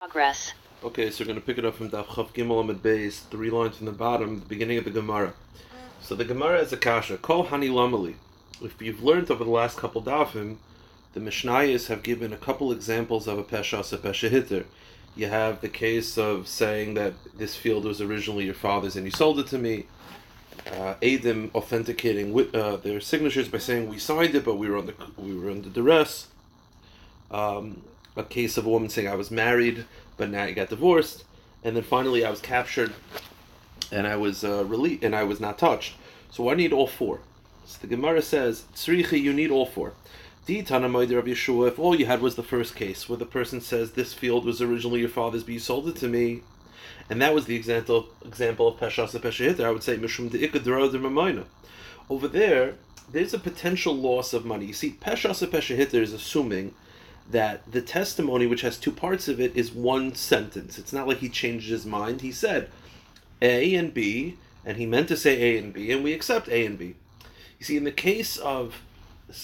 Progress. Okay, so we're going to pick it up from Daf Chav Gimel Amud Beis, three lines from the bottom, the beginning of the Gemara. So the Gemara is a kasha. Kol Hani Lamali. If you've learned over the last couple dafim, the Mishnayos have given a couple examples of a Peshas, a Pesha Hitter. You have the case of saying that this field was originally your father's and you sold it to me. Uh, Adim authenticating with, uh, their signatures by saying we signed it, but we were under we were under duress. Um, a case of a woman saying I was married, but now I got divorced, and then finally I was captured, and I was uh, released, and I was not touched. So I need all four. So the Gemara says, Tzricha, you need all four. Di Tanamaida of Yeshua, if all you had was the first case, where the person says, This field was originally your father's, but you sold it to me, and that was the example example of Peshasa Peshahita, I would say, Mishum de Over there, there's a potential loss of money. You see, Peshasa Peshahita is assuming that the testimony, which has two parts of it, is one sentence. It's not like he changed his mind. He said A and B, and he meant to say A and B, and we accept A and B. You see, in the case of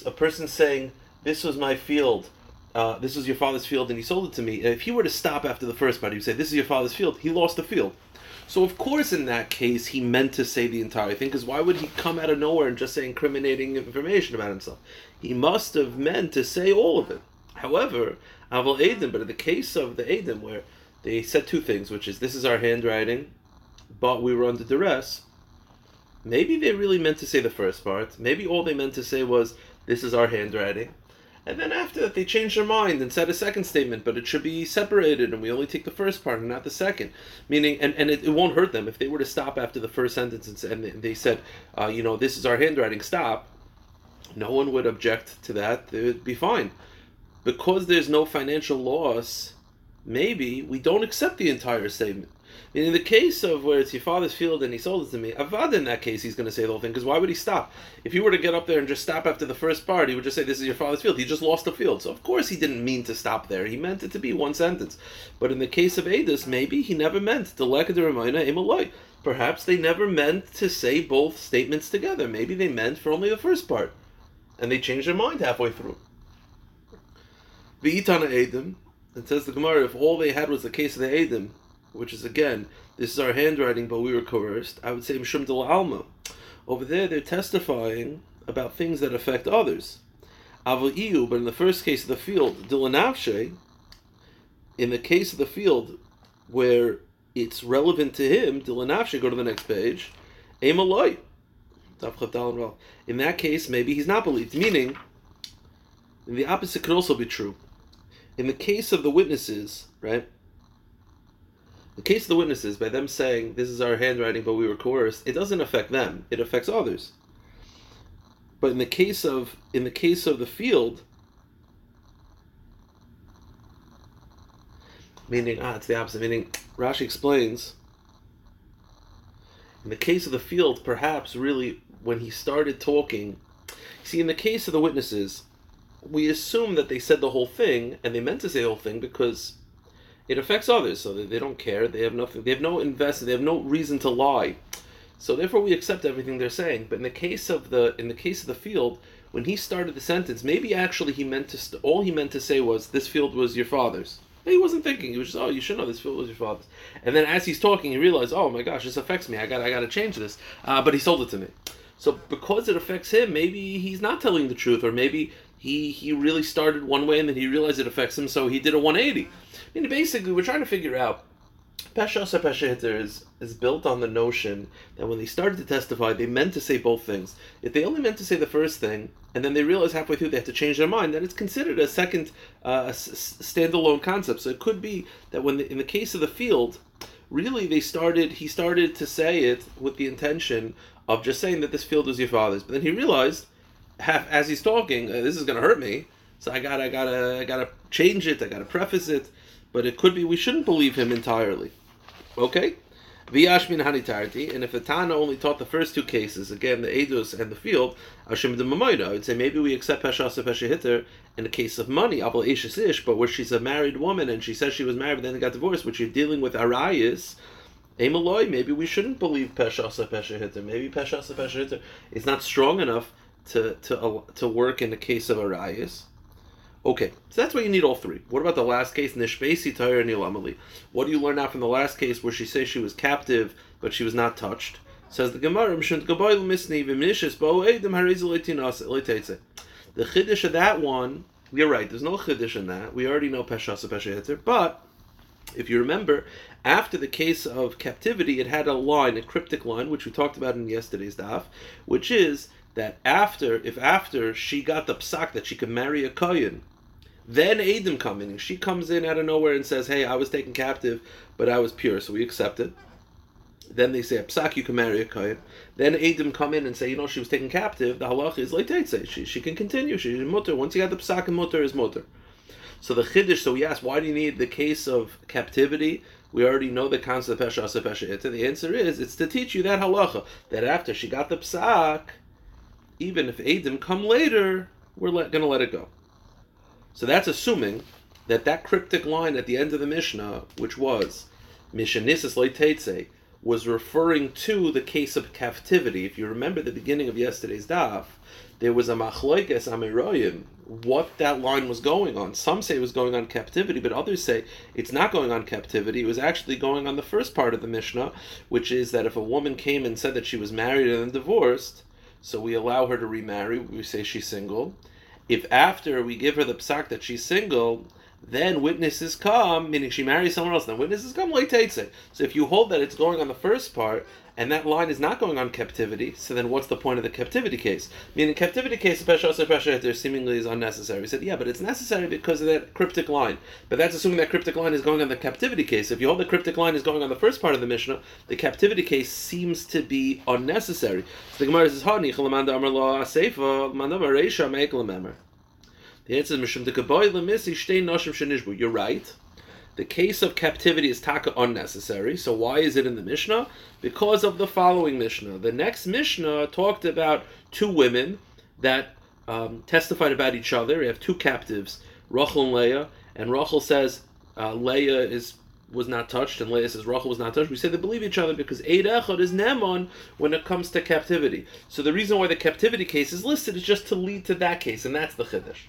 a person saying, This was my field, uh, this was your father's field, and he sold it to me, if he were to stop after the first part, he would say, This is your father's field, he lost the field. So, of course, in that case, he meant to say the entire thing, because why would he come out of nowhere and just say incriminating information about himself? He must have meant to say all of it. However, Aval Edim, but in the case of the Edim, where they said two things, which is this is our handwriting, but we were under duress. Maybe they really meant to say the first part. Maybe all they meant to say was this is our handwriting. And then after that, they changed their mind and said a second statement, but it should be separated, and we only take the first part and not the second. Meaning, and, and it, it won't hurt them if they were to stop after the first sentence and, and they said, uh, you know, this is our handwriting, stop. No one would object to that. It would be fine because there's no financial loss, maybe we don't accept the entire statement. in the case of where it's your father's field and he sold it to me, Avad in that case he's going to say the whole thing because why would he stop? If he were to get up there and just stop after the first part, he would just say this is your father's field. He just lost the field, so of course he didn't mean to stop there. He meant it to be one sentence. But in the case of Adis, maybe he never meant to Perhaps they never meant to say both statements together. Maybe they meant for only the first part, and they changed their mind halfway through. V'itana Edim, it says the Gemara, if all they had was the case of the Edim, which is again, this is our handwriting, but we were coerced, I would say Mishum Dil Alma. Over there, they're testifying about things that affect others. Avo'iyu, but in the first case of the field, Dilanavshe, in the case of the field where it's relevant to him, Dilanavshe, go to the next page, Emaloi. In that case, maybe he's not believed, meaning, the opposite could also be true in the case of the witnesses, right? The case of the witnesses, by them saying this is our handwriting, but we were coerced, it doesn't affect them; it affects others. But in the case of in the case of the field, meaning ah, it's the opposite. Meaning, Rashi explains. In the case of the field, perhaps really when he started talking, see, in the case of the witnesses, we assume that they said the whole thing and they meant to say the whole thing because it affects others, so they don't care. They have nothing. They have no invest. They have no reason to lie. So therefore, we accept everything they're saying. But in the case of the in the case of the field, when he started the sentence, maybe actually he meant to st- all he meant to say was this field was your father's. He wasn't thinking. He was just, oh, you should know this field was your father's. And then as he's talking, he realized, oh my gosh, this affects me. I got I got to change this. Uh, but he sold it to me. So because it affects him, maybe he's not telling the truth, or maybe he he really started one way and then he realized it affects him, so he did a 180. I mean, basically, we're trying to figure out. Pesha Pesha is, is built on the notion that when they started to testify, they meant to say both things. If they only meant to say the first thing, and then they realize halfway through they have to change their mind, then it's considered a second uh, standalone concept. So it could be that when the, in the case of the field, really they started he started to say it with the intention of just saying that this field was your father's, but then he realized have, as he's talking, uh, this is going to hurt me. So I got I gotta I gotta change it. I gotta preface it. But it could be we shouldn't believe him entirely. Okay. V'yashmin hanitarti, and if the Tana only taught the first two cases, again the Edus and the field, the I would say maybe we accept Peshasa Peshahitter in the case of money, Abel Ish, but where she's a married woman and she says she was married but then got divorced, which you're dealing with Arayas, Emaloi, maybe we shouldn't believe Peshasa Peshahitter. Maybe Peshasa Peshahitter is not strong enough to to to work in the case of Arias. Okay, so that's why you need all three. What about the last case, Nishbesi Tayr Nilamali? What do you learn out from the last case where she says she was captive but she was not touched? Says the Gemara, The chiddush of that one, you're right, there's no chiddush in that. We already know Peshasa Pesha but if you remember, after the case of captivity, it had a line, a cryptic line, which we talked about in yesterday's daf, which is that after, if after she got the psak that she could marry a kohen, then Adam come in. She comes in out of nowhere and says, "Hey, I was taken captive, but I was pure, so we accepted." Then they say, "Psak, you can marry a kohen." Then Adam come in and say, "You know, she was taken captive. The halach is like say she she can continue. She's mutter. Once you got the psak and mutter is mutter." So the chiddush. So we ask, why do you need the case of captivity? We already know the concept of pesha pesha. The answer is, it's to teach you that halacha that after she got the psak, even if Adam come later, we're going to let it go. So that's assuming that that cryptic line at the end of the Mishnah, which was Mishanisis Leitetse, was referring to the case of captivity. If you remember the beginning of yesterday's daf, there was a machloikes amiroyim, what that line was going on. Some say it was going on captivity, but others say it's not going on captivity. It was actually going on the first part of the Mishnah, which is that if a woman came and said that she was married and then divorced, so we allow her to remarry, we say she's single. If after we give her the psak that she's single, then witnesses come, meaning she marries someone else, then witnesses come like So if you hold that it's going on the first part, and that line is not going on captivity, so then what's the point of the captivity case? Meaning, captivity case, special special there seemingly is unnecessary. We said, yeah, but it's necessary because of that cryptic line. But that's assuming that cryptic line is going on the captivity case. If you hold the cryptic line is going on the first part of the Mishnah, the captivity case seems to be unnecessary. So the Gemara says, the answer is Mishum de You're right. The case of captivity is taka unnecessary. So why is it in the Mishnah? Because of the following Mishnah. The next Mishnah talked about two women that um, testified about each other. We have two captives, Rachel and Leah, and Rachel says uh, Leah is was not touched, and Leah says Rachel was not touched. We say they believe each other because Eid Echad is Nemon when it comes to captivity. So the reason why the captivity case is listed is just to lead to that case, and that's the Chiddush.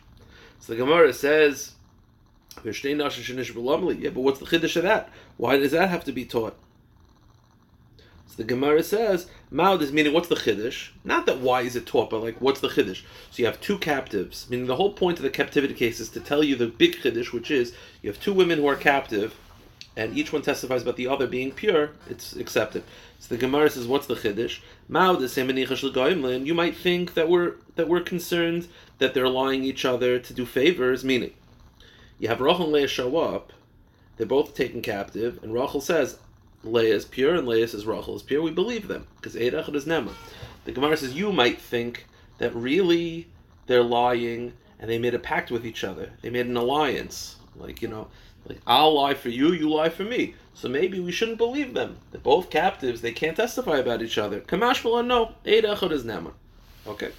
So the Gemara says yeah, but what's the chiddush of that? Why does that have to be taught? So the Gemara says, Maud is meaning what's the chiddush? Not that why is it taught, but like what's the chiddush? So you have two captives, meaning the whole point of the captivity case is to tell you the big chiddush, which is you have two women who are captive, and each one testifies about the other being pure. It's accepted. So the Gemara says, what's the chiddush? Maud is You might think that we're that we're concerned that they're lying each other to do favors, meaning you have Rachel and Leah show up, they're both taken captive, and Rachel says Leah is pure, and Leah says Rachel is pure. We believe them because Eidachad is Nema. The Gemara says you might think that really they're lying and they made a pact with each other. They made an alliance, like you know, like I'll lie for you, you lie for me. So maybe we shouldn't believe them. They're both captives. They can't testify about each other. Kamash no, Eidachad is Nema. Okay.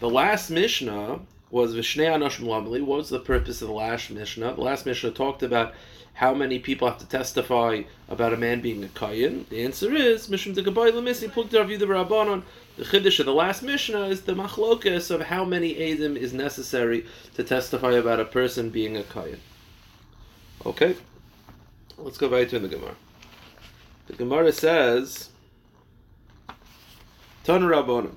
The last Mishnah was Vishnei Anoshim Lamli. What was the purpose of the last Mishnah? The last Mishnah talked about how many people have to testify about a man being a Kayin. The answer is Mishum de Gabai Lamisi Puktar the Rabbanon. The Chiddush of the last Mishnah is the machlokas of how many Adim is necessary to testify about a person being a Kayin. Okay, let's go right to the Gemara. The Gemara says, Tan Rabbanon.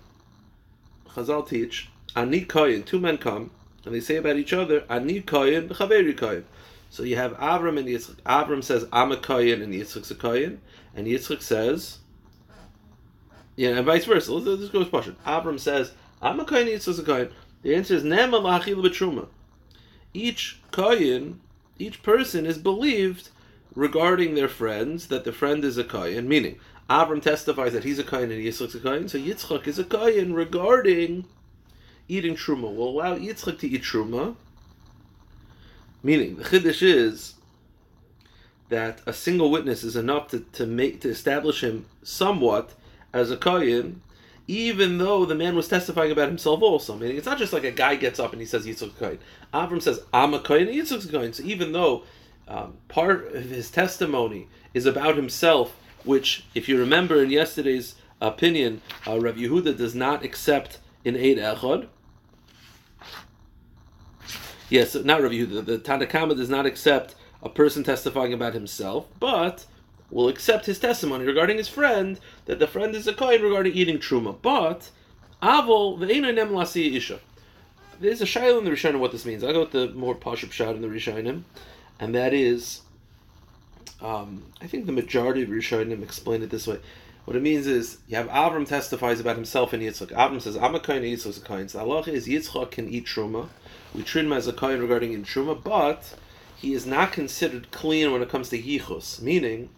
Chazal teach Ani Koyin, two men come, and they say about each other, Ani Koyin, Chaveri Koyin. So you have Avram and Yitzchak. Avram says, I'm a Koyin, and Yitzchak's a Koyin. And Yitzchak says, yeah, and vice versa. Let's, let's go with Avram says, I'm a Koyin, Yitzchak's a Koyin. The answer is, Nema Lachil B'Truma. Each Koyin, each person is believed regarding their friends that the friend is a Koyin, meaning, Avram testifies that he's a Koyin and Yitzchak's a Koyin, so Yitzchak is a Koyin regarding eating truma. will allow Yitzchak to eat truma. Meaning, the chiddush is that a single witness is enough to, to make to establish him somewhat as a kohen, even though the man was testifying about himself also. Meaning, it's not just like a guy gets up and he says Yitzchak kohen. Avram says I'm a kohen, Yitzchak's a kohen. So even though um, part of his testimony is about himself, which, if you remember in yesterday's opinion, uh, Rav Yehuda does not accept in Eid Echad Yes, not Rav Yehuda. The Tanakama does not accept a person testifying about himself, but will accept his testimony regarding his friend that the friend is a kohen regarding eating truma. But avol ve'einonem lasi isha. There's a shaila in the Rishonim what this means. I go with the more pashup shot in the Rishonim, and that is, um, I think the majority of Rishonim explain it this way. What it means is you have Avram testifies about himself in Yitzchak. Avram says, "I'm a kohen, Yitzchak's a kohen." So Allah is Yitzchak can eat truma. We treat him as a kohen regarding in truma, but he is not considered clean when it comes to yichus. Meaning,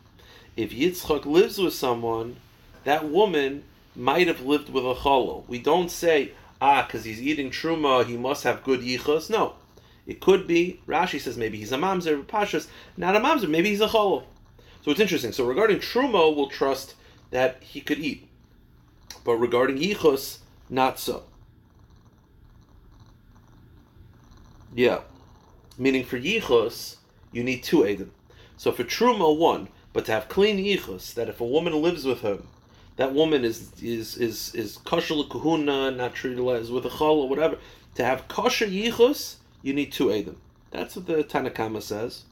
if Yitzchak lives with someone, that woman might have lived with a cholol. We don't say, ah, because he's eating truma, he must have good yichus. No. It could be, Rashi says maybe he's a mamzer, Pashas, not a mamzer, maybe he's a cholol. So it's interesting. So regarding truma, we'll trust that he could eat. But regarding yichus, not so. Yeah. Meaning for yichus, you need two edim. So for truma, one. But to have clean yichus, that if a woman lives with him, that woman is is is is kosher kahuna, not treated as with a chol or whatever. To have kosher yichus, you need two edim. That's what the Tanakama says.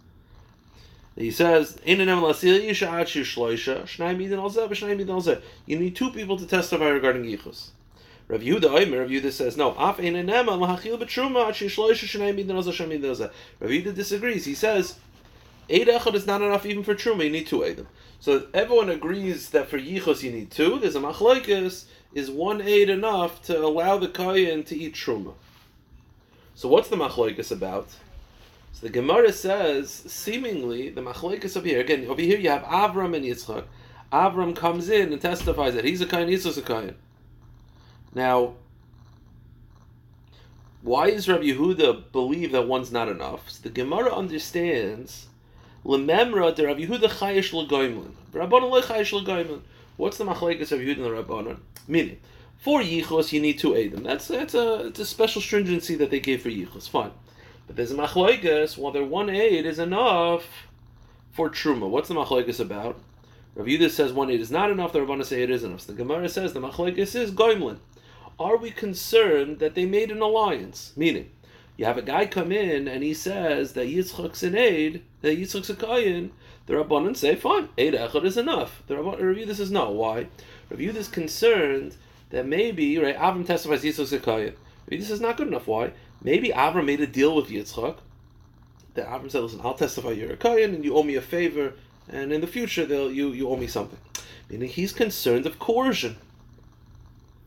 He says, You need two people to testify regarding yichus. Rav Yehuda Omer, Rav Yehuda says, no, af einenema lahachil betruma at shishloisha shnei midin oza shem midin oza. Rav Yehuda disagrees. He says, Eid echad is not enough even for truma, you need two eidim. So everyone agrees that for yichos you need two. There's a machlokes, is one aid enough to allow the kohen to eat truma? So what's the machlokes about? So the Gemara says, seemingly, the machlokes over here, again, over here you have Avram and Yitzchak. Avram comes in and testifies that he's a kohen, Yitzchak's a kohen. Now, why does Rabbi Yehuda believe that one's not enough? So the Gemara understands Lememra de Rabbi Yehuda chayish legoimlin. Rabbanon chayish legoimlin. What's the machlekes of Yehuda and the Rabbanon? Meaning, for yichos you need two edim. That's that's a it's a special stringency that they gave for yichos. Fine, but there's a machlekes whether one aid is enough for truma. What's the machlekes about? Rabbi Yehuda says one aid is not enough. The Rabbanon say it is enough. So the Gemara says the machlekes is goimlin are we concerned that they made an alliance? Meaning, you have a guy come in and he says that Yitzchak's an aid, that Yitzchak's a kayin. The Rabbanan say, fine, aid echad is enough. The Rabbanan review this is no. Why? Review this concerned that maybe right Avram testifies Yitzchak's a kayin. This is not good enough. Why? Maybe Avram made a deal with Yitzchak. That Avram said, listen, I'll testify you're a kayin and you owe me a favor, and in the future they'll you you owe me something. Meaning he's concerned of coercion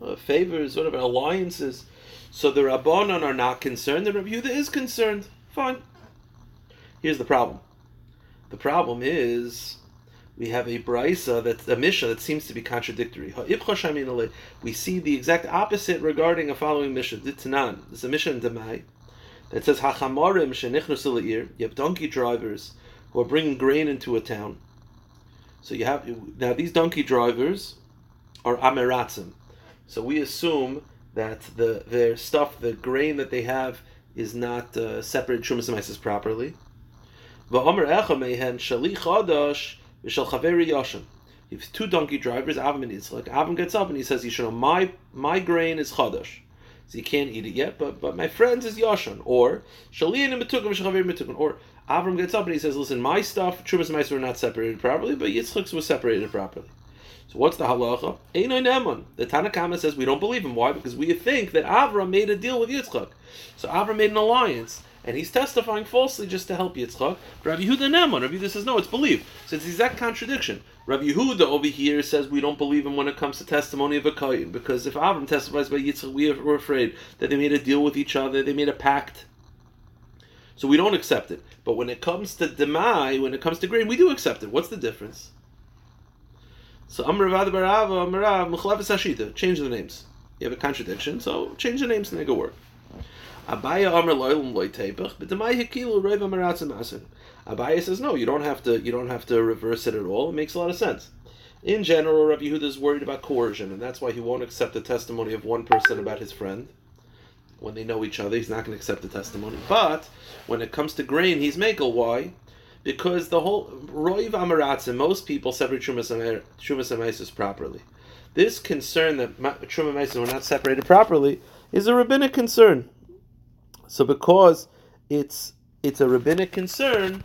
uh, favors, whatever, alliances. So the Rabbanon are not concerned, the Rabbi Yehuda is concerned. Fine. Here's the problem. The problem is we have a brisa that's a mishnah that seems to be contradictory. We see the exact opposite regarding a following mishnah. Ditnan. There's a mishnah in Demai that says Hachamorim You have donkey drivers who are bringing grain into a town. So you have now these donkey drivers are ameratzim. So we assume that the their stuff, the grain that they have, is not uh, separated shumas and properly. You have two donkey drivers, Avram and Yitzchak. Avram gets up and he says, "You should know my my grain is chadash." So you can't eat it yet, but but my friends is Yashan. Or. Or Avram gets up and he says, "Listen, my stuff, Trumas and were not separated properly, but Yitzchak's was separated properly." So what's the halacha? Neman. The Tanakama says we don't believe him. Why? Because we think that Avram made a deal with Yitzchak. So Avram made an alliance, and he's testifying falsely just to help Yitzchak. Rabbi Yehuda neman. Rabbi Yehuda says no, it's believed. So it's the exact contradiction. Rabbi Yehuda over here says we don't believe him when it comes to testimony of a kohen because if Avram testifies by Yitzchak, we are afraid that they made a deal with each other, they made a pact. So we don't accept it. But when it comes to demai, when it comes to grain, we do accept it. What's the difference? So Amr Ravad Barava, Amrav, Mechlefes Hashita. Change the names. You have a contradiction, so change the names and they go work. Abaye Amr but Amaratzim Asin. Abaye says no, you don't have to. You don't have to reverse it at all. It makes a lot of sense. In general, Rabbi Yehuda is worried about coercion, and that's why he won't accept the testimony of one person about his friend. When they know each other, he's not going to accept the testimony. But when it comes to grain, he's makel. Why? Because the whole Roiv Amaratzim, most people separate Trumas and properly. This concern that Truma and were not separated properly is a rabbinic concern. So because it's it's a rabbinic concern,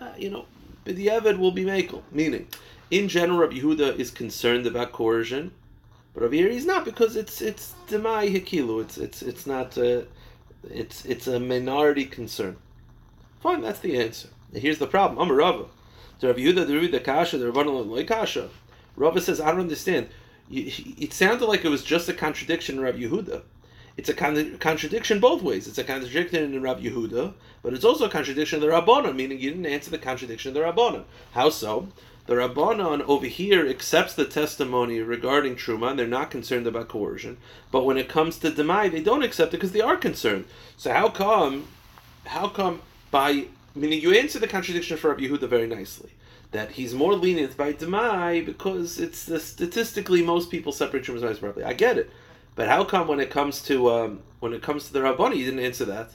uh, you know, the Evid will be makel. Meaning, in general, Rabbi Yehuda is concerned about coercion, but over here he's not because it's it's demai hikilu. It's it's it's not a, it's it's a minority concern. Fine, that's the answer. Here's the problem. I'm a Rava. The Rabbi Yehuda, the Rabbi Kasha, the Rabbanon like Kasha. Rava says, I don't understand. It sounded like it was just a contradiction in Rabbi Yehuda. It's a con- contradiction both ways. It's a contradiction in Rabbi Yehuda, but it's also a contradiction in the Rabbanon, meaning you didn't answer the contradiction in the Rabbanon. How so? The Rabbanon over here accepts the testimony regarding Truma, and they're not concerned about coercion. But when it comes to Demai, they don't accept it because they are concerned. So how come, how come by, meaning you answer the contradiction for Rabbi Yehuda very nicely that he's more lenient by Demai because it's the, statistically most people separate Trumas and properly. I get it, but how come when it comes to um, when it comes to the Rabbani, you didn't answer that?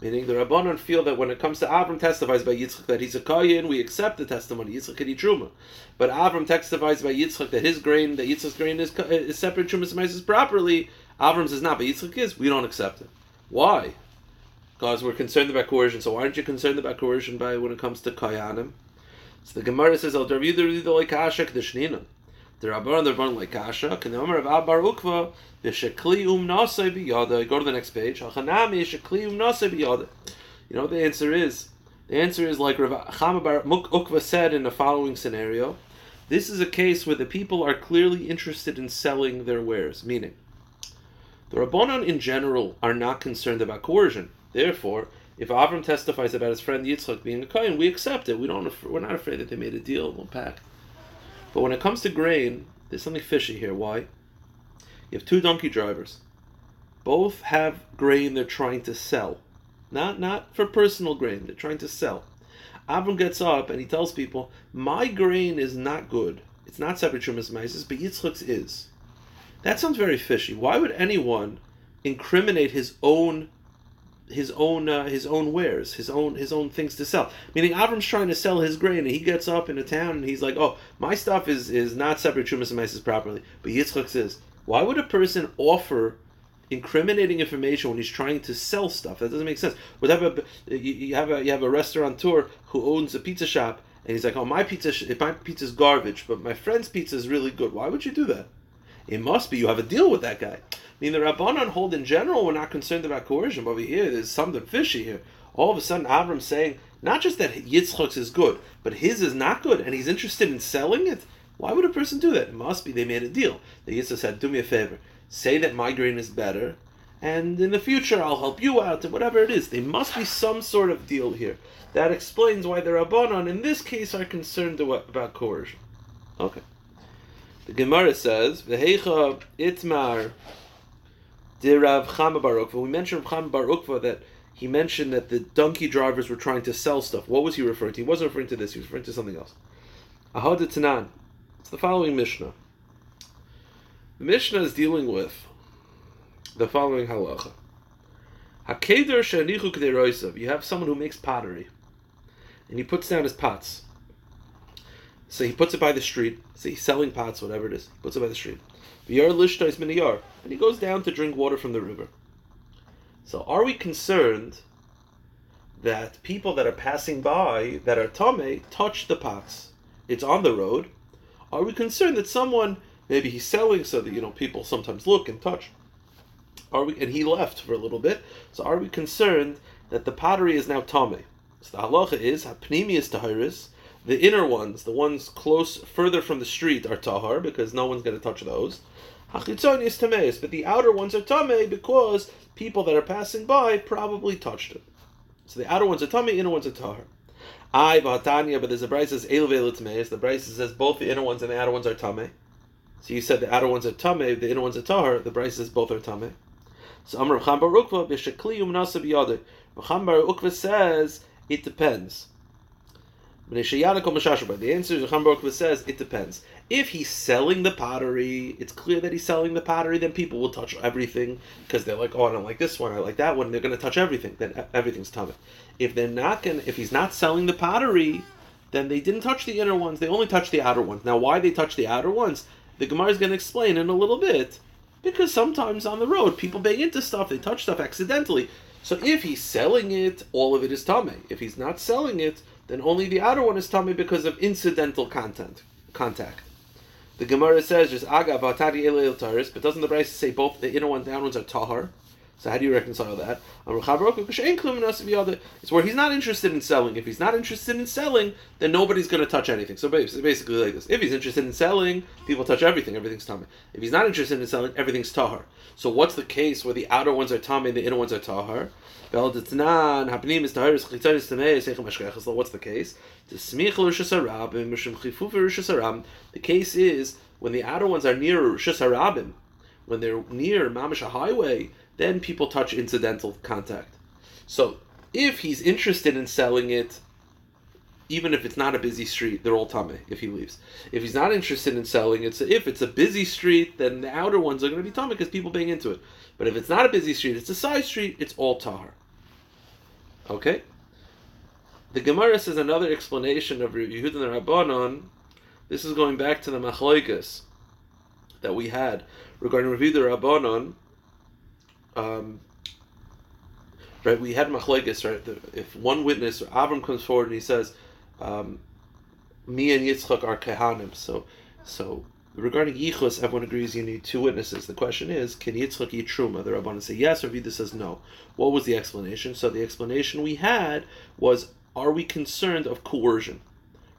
Meaning the Rabbanon feel that when it comes to Avram testifies by Yitzchak that he's a Kayin, we accept the testimony. Yitzchak eat Truma. But Avram testifies by Yitzchak that his grain, that Yitzchak's grain is, is separate Trumas and properly. Avram's is not, but Yitzchak is. We don't accept it. Why? Because we're concerned about coercion. So why aren't you concerned about coercion by when it comes to Kayanim? So the Gemara says, "Al Darvi the like Kasha Kedishnina." The Rabban the Rabban like Kasha. Can the Omer of Abbar Ukva the Shekli Um Nasei Biyada. Go to the next page. Hachanami Shekli Um Nasei Biyada. You know what the answer is? The answer is like Rav Chamabar Ukva said in the following scenario. This is a case where the people are clearly interested in selling their wares, meaning the Rabbanon in general are not concerned about coercion. Therefore, if Avram testifies about his friend Yitzchak being a kohen, we accept it. We don't. We're not afraid that they made a deal. We'll pack. But when it comes to grain, there's something fishy here. Why? You have two donkey drivers. Both have grain they're trying to sell. Not not for personal grain. They're trying to sell. Avram gets up and he tells people, "My grain is not good. It's not separate trumas maises, but Yitzchak's is." That sounds very fishy. Why would anyone incriminate his own his own uh, his own wares, his own his own things to sell. Meaning Avram's trying to sell his grain, and he gets up in a town and he's like, "Oh, my stuff is is not separate trumas and maises properly." But Yitzchak says, "Why would a person offer incriminating information when he's trying to sell stuff? That doesn't make sense." A you have a you have a restaurateur who owns a pizza shop, and he's like, "Oh, my pizza if my pizza's garbage, but my friend's pizza is really good." Why would you do that? It must be you have a deal with that guy. I mean, the Rabbanon hold in general, we're not concerned about coercion, but over here, there's something fishy here. All of a sudden, Avram saying, not just that Yitzchak's is good, but his is not good, and he's interested in selling it. Why would a person do that? It must be they made a deal. The Yitzchak said, do me a favor, say that my grain is better, and in the future I'll help you out, and whatever it is. There must be some sort of deal here. That explains why the Rabbanon, in this case, are concerned about coercion. Okay. The Gemara says, "V'heicha itmar De Rav Chama Bar We mentioned Chama Bar that he mentioned that the donkey drivers were trying to sell stuff. What was he referring to? He wasn't referring to this. He was referring to something else. Ahad Tanan. It's the following Mishnah. The Mishnah is dealing with the following halacha. Hakeder shenichu k'deroisav. You have someone who makes pottery, and he puts down his pots. So he puts it by the street. So he's selling pots, whatever it is. He puts it by the street. V'yar lishta is miniyar, and he goes down to drink water from the river. So, are we concerned that people that are passing by that are tame touch the pots? It's on the road. Are we concerned that someone maybe he's selling so that you know people sometimes look and touch? Are we? And he left for a little bit. So, are we concerned that the pottery is now tame? So the halacha is hapnimius tahiris. The inner ones, the ones close further from the street, are tahar because no one's going to touch those. Hachitzon is tameis, but the outer ones are tame because people that are passing by probably touched it. So the outer ones are tame, inner ones are tahar. I v'hatanya, but there's a Brisa says elvelu tameis. The Brisa says both the inner ones and the outer ones are tame. So you said the outer ones are tame, the inner ones are tahar. The Brisa says both are tame. So Amr Chama Bar Ukva b'sheklium nasa b'yadeh. Chama Bar Ukva says it depends. The answer is Chama Bar says it depends. If he's selling the pottery, it's clear that he's selling the pottery. Then people will touch everything because they're like, "Oh, I don't like this one. I like that one." They're going to touch everything. Then everything's tameh. If they're not going, if he's not selling the pottery, then they didn't touch the inner ones. They only touched the outer ones. Now, why they touch the outer ones, the Gemara is going to explain in a little bit. Because sometimes on the road, people bang into stuff, they touch stuff accidentally. So if he's selling it, all of it is tameh. If he's not selling it, then only the outer one is tame because of incidental content contact. The Gemara says just aga vatari elel taris, but doesn't the Brisa say both the inner one and down ones are tahar? So how do you reconcile that? It's where he's not interested in selling. If he's not interested in selling, then nobody's going to touch anything. So basically like this. If he's interested in selling, people touch everything. Everything's tameh. If he's not interested in selling, everything's tahar. So what's the case where the outer ones are tameh and the inner ones are tahar? What's the case? The case is when the outer ones are near Harabim, when they're near Mamish highway, then people touch incidental contact. So if he's interested in selling it, even if it's not a busy street, they're all tame if he leaves. If he's not interested in selling it, so if it's a busy street, then the outer ones are going to be tame because people bang into it. But if it's not a busy street, it's a side street, it's all tahar. Okay? The Gemara says another explanation of Yehuda and Rabbanon. This is going back to the machloikas that we had regarding Yehuda Rabbanon um, right? We had machlekes, right? The, if one witness, Avram comes forward and he says, um, "Me and Yitzchak are kehanim," so so regarding yichus, everyone agrees you need two witnesses. The question is, can Yitzchak eat truma? The Rabbanan say yes, or Vida says no. What was the explanation? So the explanation we had was, are we concerned of coercion?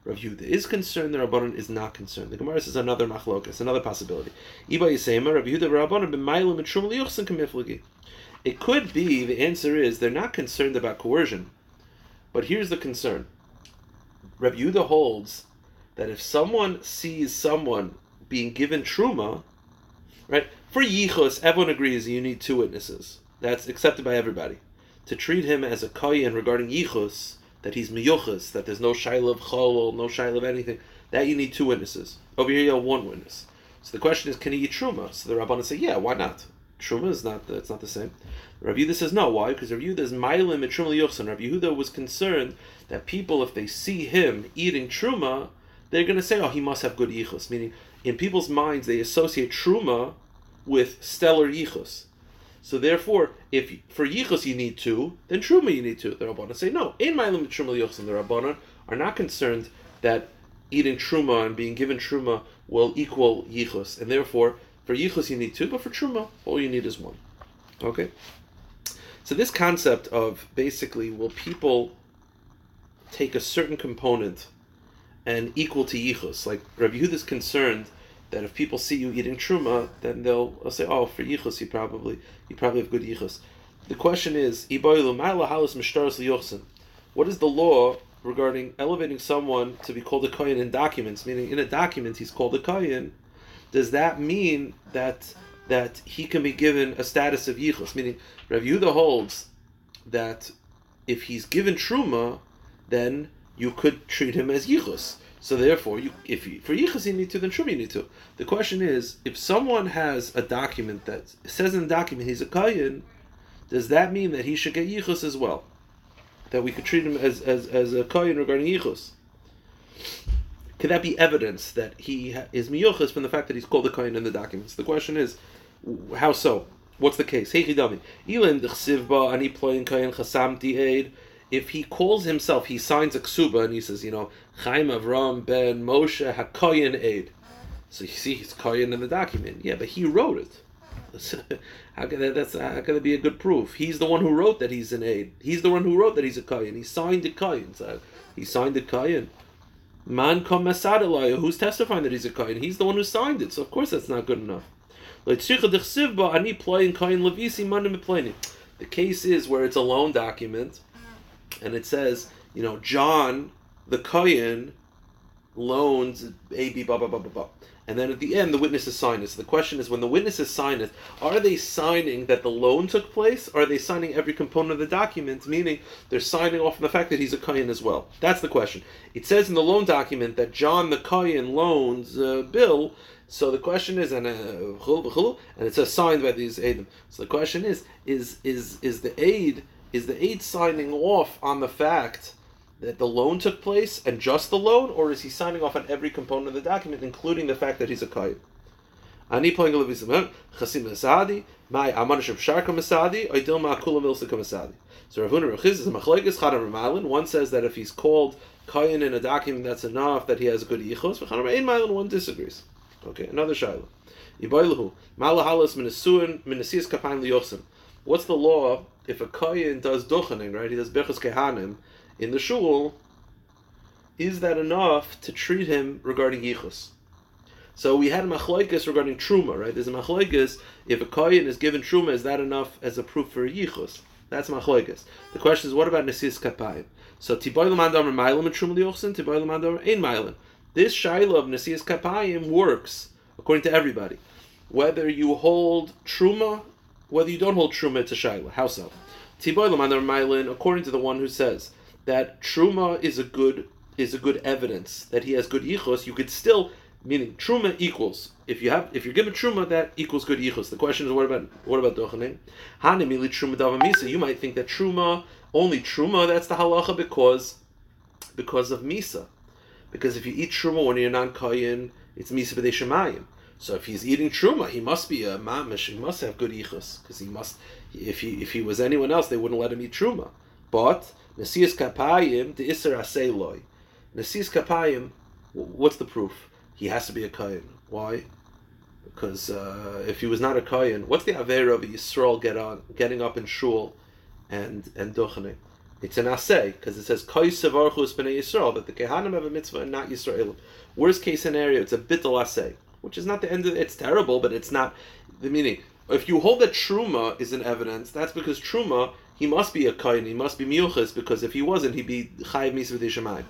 Rav Yehuda is concerned, the Rabbanon is not concerned. The Gemara says another machlokas, another possibility. Iba Yisema, Rav Yehuda, Rabbanon, b'maylim etrum liyuchsin. It could be, the answer is, they're not concerned about coercion. But here's the concern. Rav Yehuda holds that if someone sees someone being given truma, right, for yichus, everyone agrees you need two witnesses. That's accepted by everybody. To treat him as a kohen regarding yichus, that he's miyuchas, that there's no shaila of cholol, no shaila of anything, that you need two witnesses. Over here you have one witness. So the question is, can he eat truma? So the rabbanon say, yeah, why not? Truma is not it's not the same. Rav Yehuda says no. Why? Because Rav Yehuda is mailim and truma yochsan. Rav Yehuda was concerned that people, if they see him eating truma, they're going to say, oh, he must have good yichus. Meaning, in people's minds, they associate truma with stellar yichus. So therefore, if for yichus you need two, then truma you need two. The rabbanon say no. In my limit truma and the rabbanon are not concerned that eating truma and being given truma will equal yichus, and therefore for yichus you need two, but for truma all you need is one. Okay. So this concept of basically will people take a certain component and equal to yichus, like Rabbi Yehuda is concerned that if people see you eating truma, then they'll, they'll say, "Oh, for yichus, you probably you probably have good yichus." The question is, what is the law regarding elevating someone to be called a kohen in documents? Meaning, in a document, he's called a kohen. Does that mean that that he can be given a status of yichus? Meaning, Rav Yehuda holds that if he's given truma, then you could treat him as yichus. So therefore, you, if you, for yichus you need to, then truma you need to. The question is, if someone has a document that says in the document he's a kayin, does that mean that he should get yichus as well? That we could treat him as as, as a kayin regarding yichus? Could that be evidence that he is miyuchas from the fact that he's called a kayin in the documents? The question is, how so? What's the case? If he calls himself, he signs a ksuba and he says, you know, Chaim Avram ben Moshe Hakoyin Aid. So you see, he's Koyin in the document. Yeah, but he wrote it. how can that, that's how can that be a good proof? He's the one who wrote that he's an aid. He's the one who wrote that he's a koyin. He signed a koyin. So he signed a koyin. Man kom Who's testifying that he's a koyin? He's the one who signed it. So of course that's not good enough. The case is where it's a loan document and it says, you know, John the Kohen loans A B blah blah blah blah blah. And then at the end, the witnesses sign it. So the question is, when the witnesses sign it, are they signing that the loan took place? Are they signing every component of the document, meaning they're signing off on the fact that he's a Kohen as well? That's the question. It says in the loan document that John the Kohen loans uh, Bill. So the question is, and uh, and it says signed by these Adim. So the question is, is is is the aid is the aid signing off on the fact that the loan took place and just the loan, or is he signing off on every component of the document, including the fact that he's a kaid? Ani Chasim Asadi, My Amanish of Sharka Masadi, or Dilma Milsika Masadi. So Rav Huna Rechiz is a Machlekes Chadam Ramalin. One says that if he's called Kayan in a document, that's enough that he has a good yichos. V'chadam Ein Malin, one disagrees. Okay, another Shaila. Yiboilahu, Malahalas Minasuin Minasias Kapain Liyosim. What's the law if a Kayan does duchening, right? He does Bechus Kehanim in the shul. Is that enough to treat him regarding yichus? So we had a regarding truma, right? There's a machloikus. If a kohen is given truma, is that enough as a proof for yichus? That's machloikus. The question is, what about nesis kapayim? So tiboy lemandam mailim and truma liochsin, tiboy lemandam ein mailim. This shaila of nesis kapayim works according to everybody, whether you hold truma, whether you don't hold truma, it's a shaila. How so? Tiboy lemandam mailin, according to the one who says that truma is a good is a good evidence that he has good yichus, you could still meaning truma equals if you have if you're given truma that equals good yichus. The question is what about what about dochanim? Truma. You might think that truma only truma that's the halacha because because of misa. Because if you eat truma when you're non kayin, it's misa b'dei shemayim. So if he's eating truma, he must be a mamish. He must have good yichus because he must. If he if he was anyone else, they wouldn't let him eat truma. But nesias kapayim the iser aseiloi. Nesias kapayim. What's the proof? he has to be a Kayan. Why? Because uh, if he was not a Kayan, what's the Avera of Yisrael get on, getting up in Shul and, and Duchening? It's an assay, because it says Koi Sevarchus B'nai Yisrael, that the Kehanim have a mitzvah and not Yisrael. Worst case scenario, it's a bittel assay, which is not the end of it. It's terrible, but it's not the meaning. If you hold that Truma is an evidence, that's because Truma, he must be a Kayan, he must be Miuchas, because if he wasn't, he'd be Chayiv Misa V'dei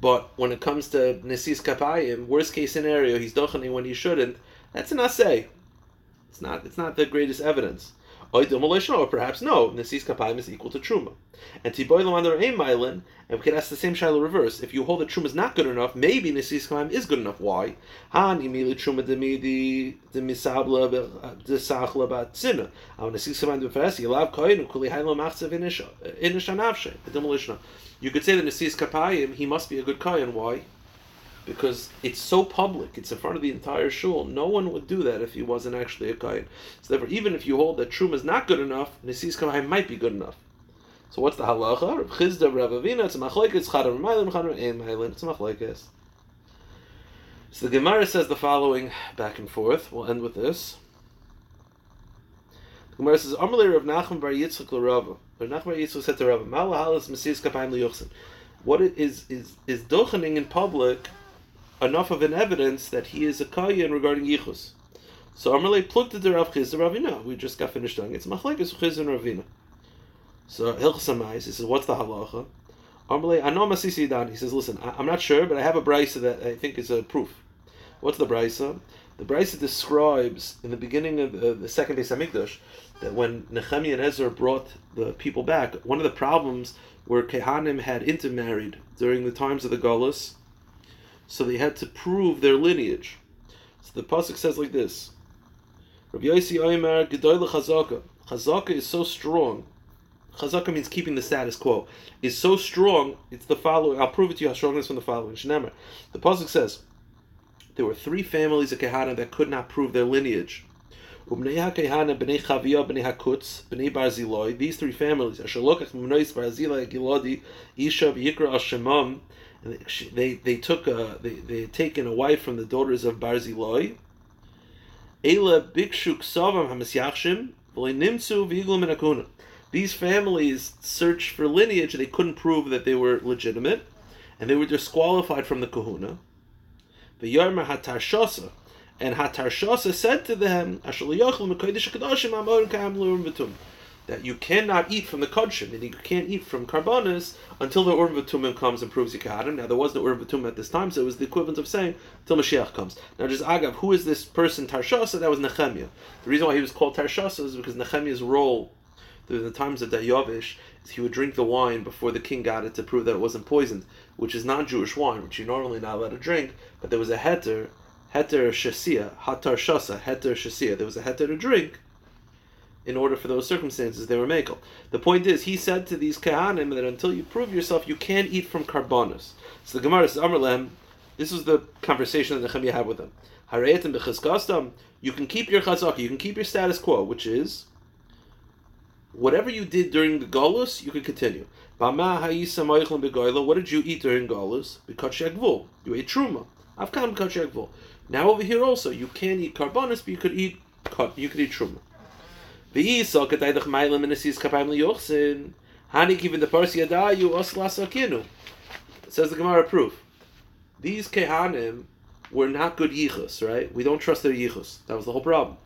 but when it comes to Nesis Kapayim, worst case scenario, he's dochening when he shouldn't. That's an assay. It's not. It's not the greatest evidence. Demolition, or perhaps no, Nesis Kapayim is equal to Truma. And Tiboy Lamander Ein Mylin, and we can ask the same Shaila reverse. If you hold that Truma is not good enough, maybe Nesis Kapayim is good enough. Why? Han imili Truma demidi demisabla uh, desachla batzina. Av Nesis Kapayim deferes yilav koyin ukuli haylo machzev inisha uh, inisha navshe. Demolishna. You could say that Nesis Kapayim, he must be a good Kayan. Why? Because it's so public, it's in front of the entire shul. No one would do that if he wasn't actually a Kayan. So therefore, even if you hold that Trum is not good enough, Nesis Kapayim might be good enough. So what's the halacha? Rav Chisda, Rav Avina, it's a machlekes, chadar ma'ilin, chadar ein ma'ilin, it's a machlekes. So the Gemara says the following back and forth. We'll end with this. The Gemara says, Amalei Rav Nachman bar Yitzchak l'Rava. Rav Nachman bar Yitzchak said to Rava, Mala halas mesis kapayim liyochsin. What is, is, is dochening in public enough of an evidence that he is a kayan regarding yichus? So Amalei plugged the Rav Chiz, the Ravina. We just got finished doing it. It's machlekes Chiz and Ravina. So Hilchas he says, what's the halacha? Amalei, I know Masisi Dan. He says, listen, I, am not sure, but I have a brisa that I think is a proof. What's the brisa? The brisa describes in the beginning of the, the second Beis Hamikdash that when Nehemiah and Ezra brought the people back, one of the problems were Kehanim had intermarried during the times of the Gullus, so they had to prove their lineage. So the pasuk says like this: Rabbi Yossi Omer Gedoyle Chazaka. Chazaka is so strong. Chazaka means keeping the status quo. Is so strong. It's the following. I'll prove it to you how strong it is from the following. Shnemer. The pasuk says there were three families of Kehanim that could not prove their lineage. These three families, they they took a they they had taken a wife from the daughters of Barziloi. These families searched for lineage; they couldn't prove that they were legitimate, and they were disqualified from the kahuna. The Yarma Hatarshasa, and Hatarshasa said to them, that you cannot eat from the kodshim, and you can't eat from karbanis until the Urim V'tumim comes and proves you can. Now there was no Urim V'tumim at this time, so it was the equivalent of saying until Mashiach comes. Now just Agav, who is this person Tarshasa? That was Nehemiah. The reason why he was called Tarshasa is because Nehemiah's role through the times of Dayavish is he would drink the wine before the king got it to prove that it wasn't poisoned, which is non-Jewish wine, which you're normally not allowed to drink, but there was a heter heter shasia, hatar shasa, heter shasia. There was a heter to drink in order for those circumstances they were makel. The point is, he said to these kahanim that until you prove yourself, you can't eat from karbonis. So the Gemara says, Amrlem, This was the conversation that Nehemiah had with them. You can keep your chazaka. You can keep your status quo, which is whatever you did during the Golus, you can continue. What did you eat during Golus? You ate truma. Now over here also, you can't eat karbonis, but you could eat you could eat truma. Says the Gemara proof. These kehanim were not good yichus, right? We don't trust their yichus. That was the whole problem.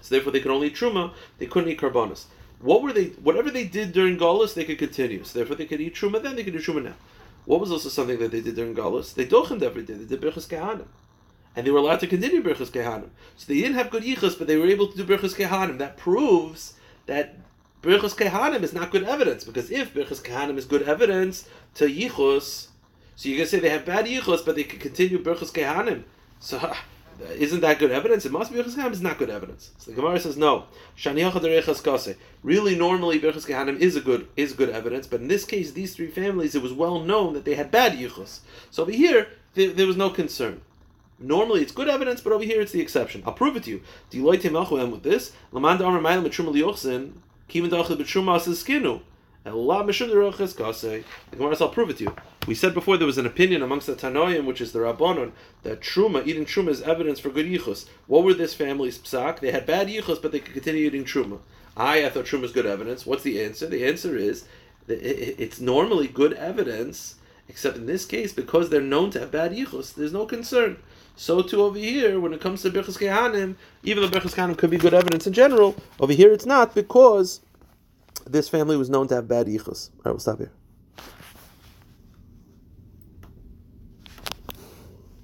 So therefore, they could only eat truma. They couldn't eat karbonis. What were they? Whatever they did during Galus, they could continue. So therefore, they could eat truma. Then they could do truma now. What was also something that they did during Galus? They dochened every day. They did birchas kehanim, and they were allowed to continue birchas kehanim. So they didn't have good yichus, but they were able to do birchas kehanim. That proves that birchas kehanim is not good evidence because if birchas kehanim is good evidence to yichus, so you're gonna say they have bad yichus, but they can continue birchas kehanim. So isn't that good evidence? It must be Birchas Kehanim is not good evidence. So the Gemara says no. Really, normally Birchas Kehanim is a good is good evidence, but in this case, these three families, it was well known that they had bad yichus. So over here, there, there, was no concern. Normally, it's good evidence, but over here, it's the exception. I'll prove it to you. You like with this? The Gemara I'll prove it to you. We said before there was an opinion amongst the Tanoim, which is the Rabbanon, that truma, eating truma is evidence for good yichus. What were this family's psak? They had bad yichus, but they could continue eating truma. I, I thought truma is good evidence. What's the answer? The answer is it's normally good evidence, except in this case, because they're known to have bad yichus, there's no concern. So too over here, when it comes to Birchas Kehanim, even though Birchas Kehanim could be good evidence in general, over here it's not because this family was known to have bad yichus. Right, we'll stop here.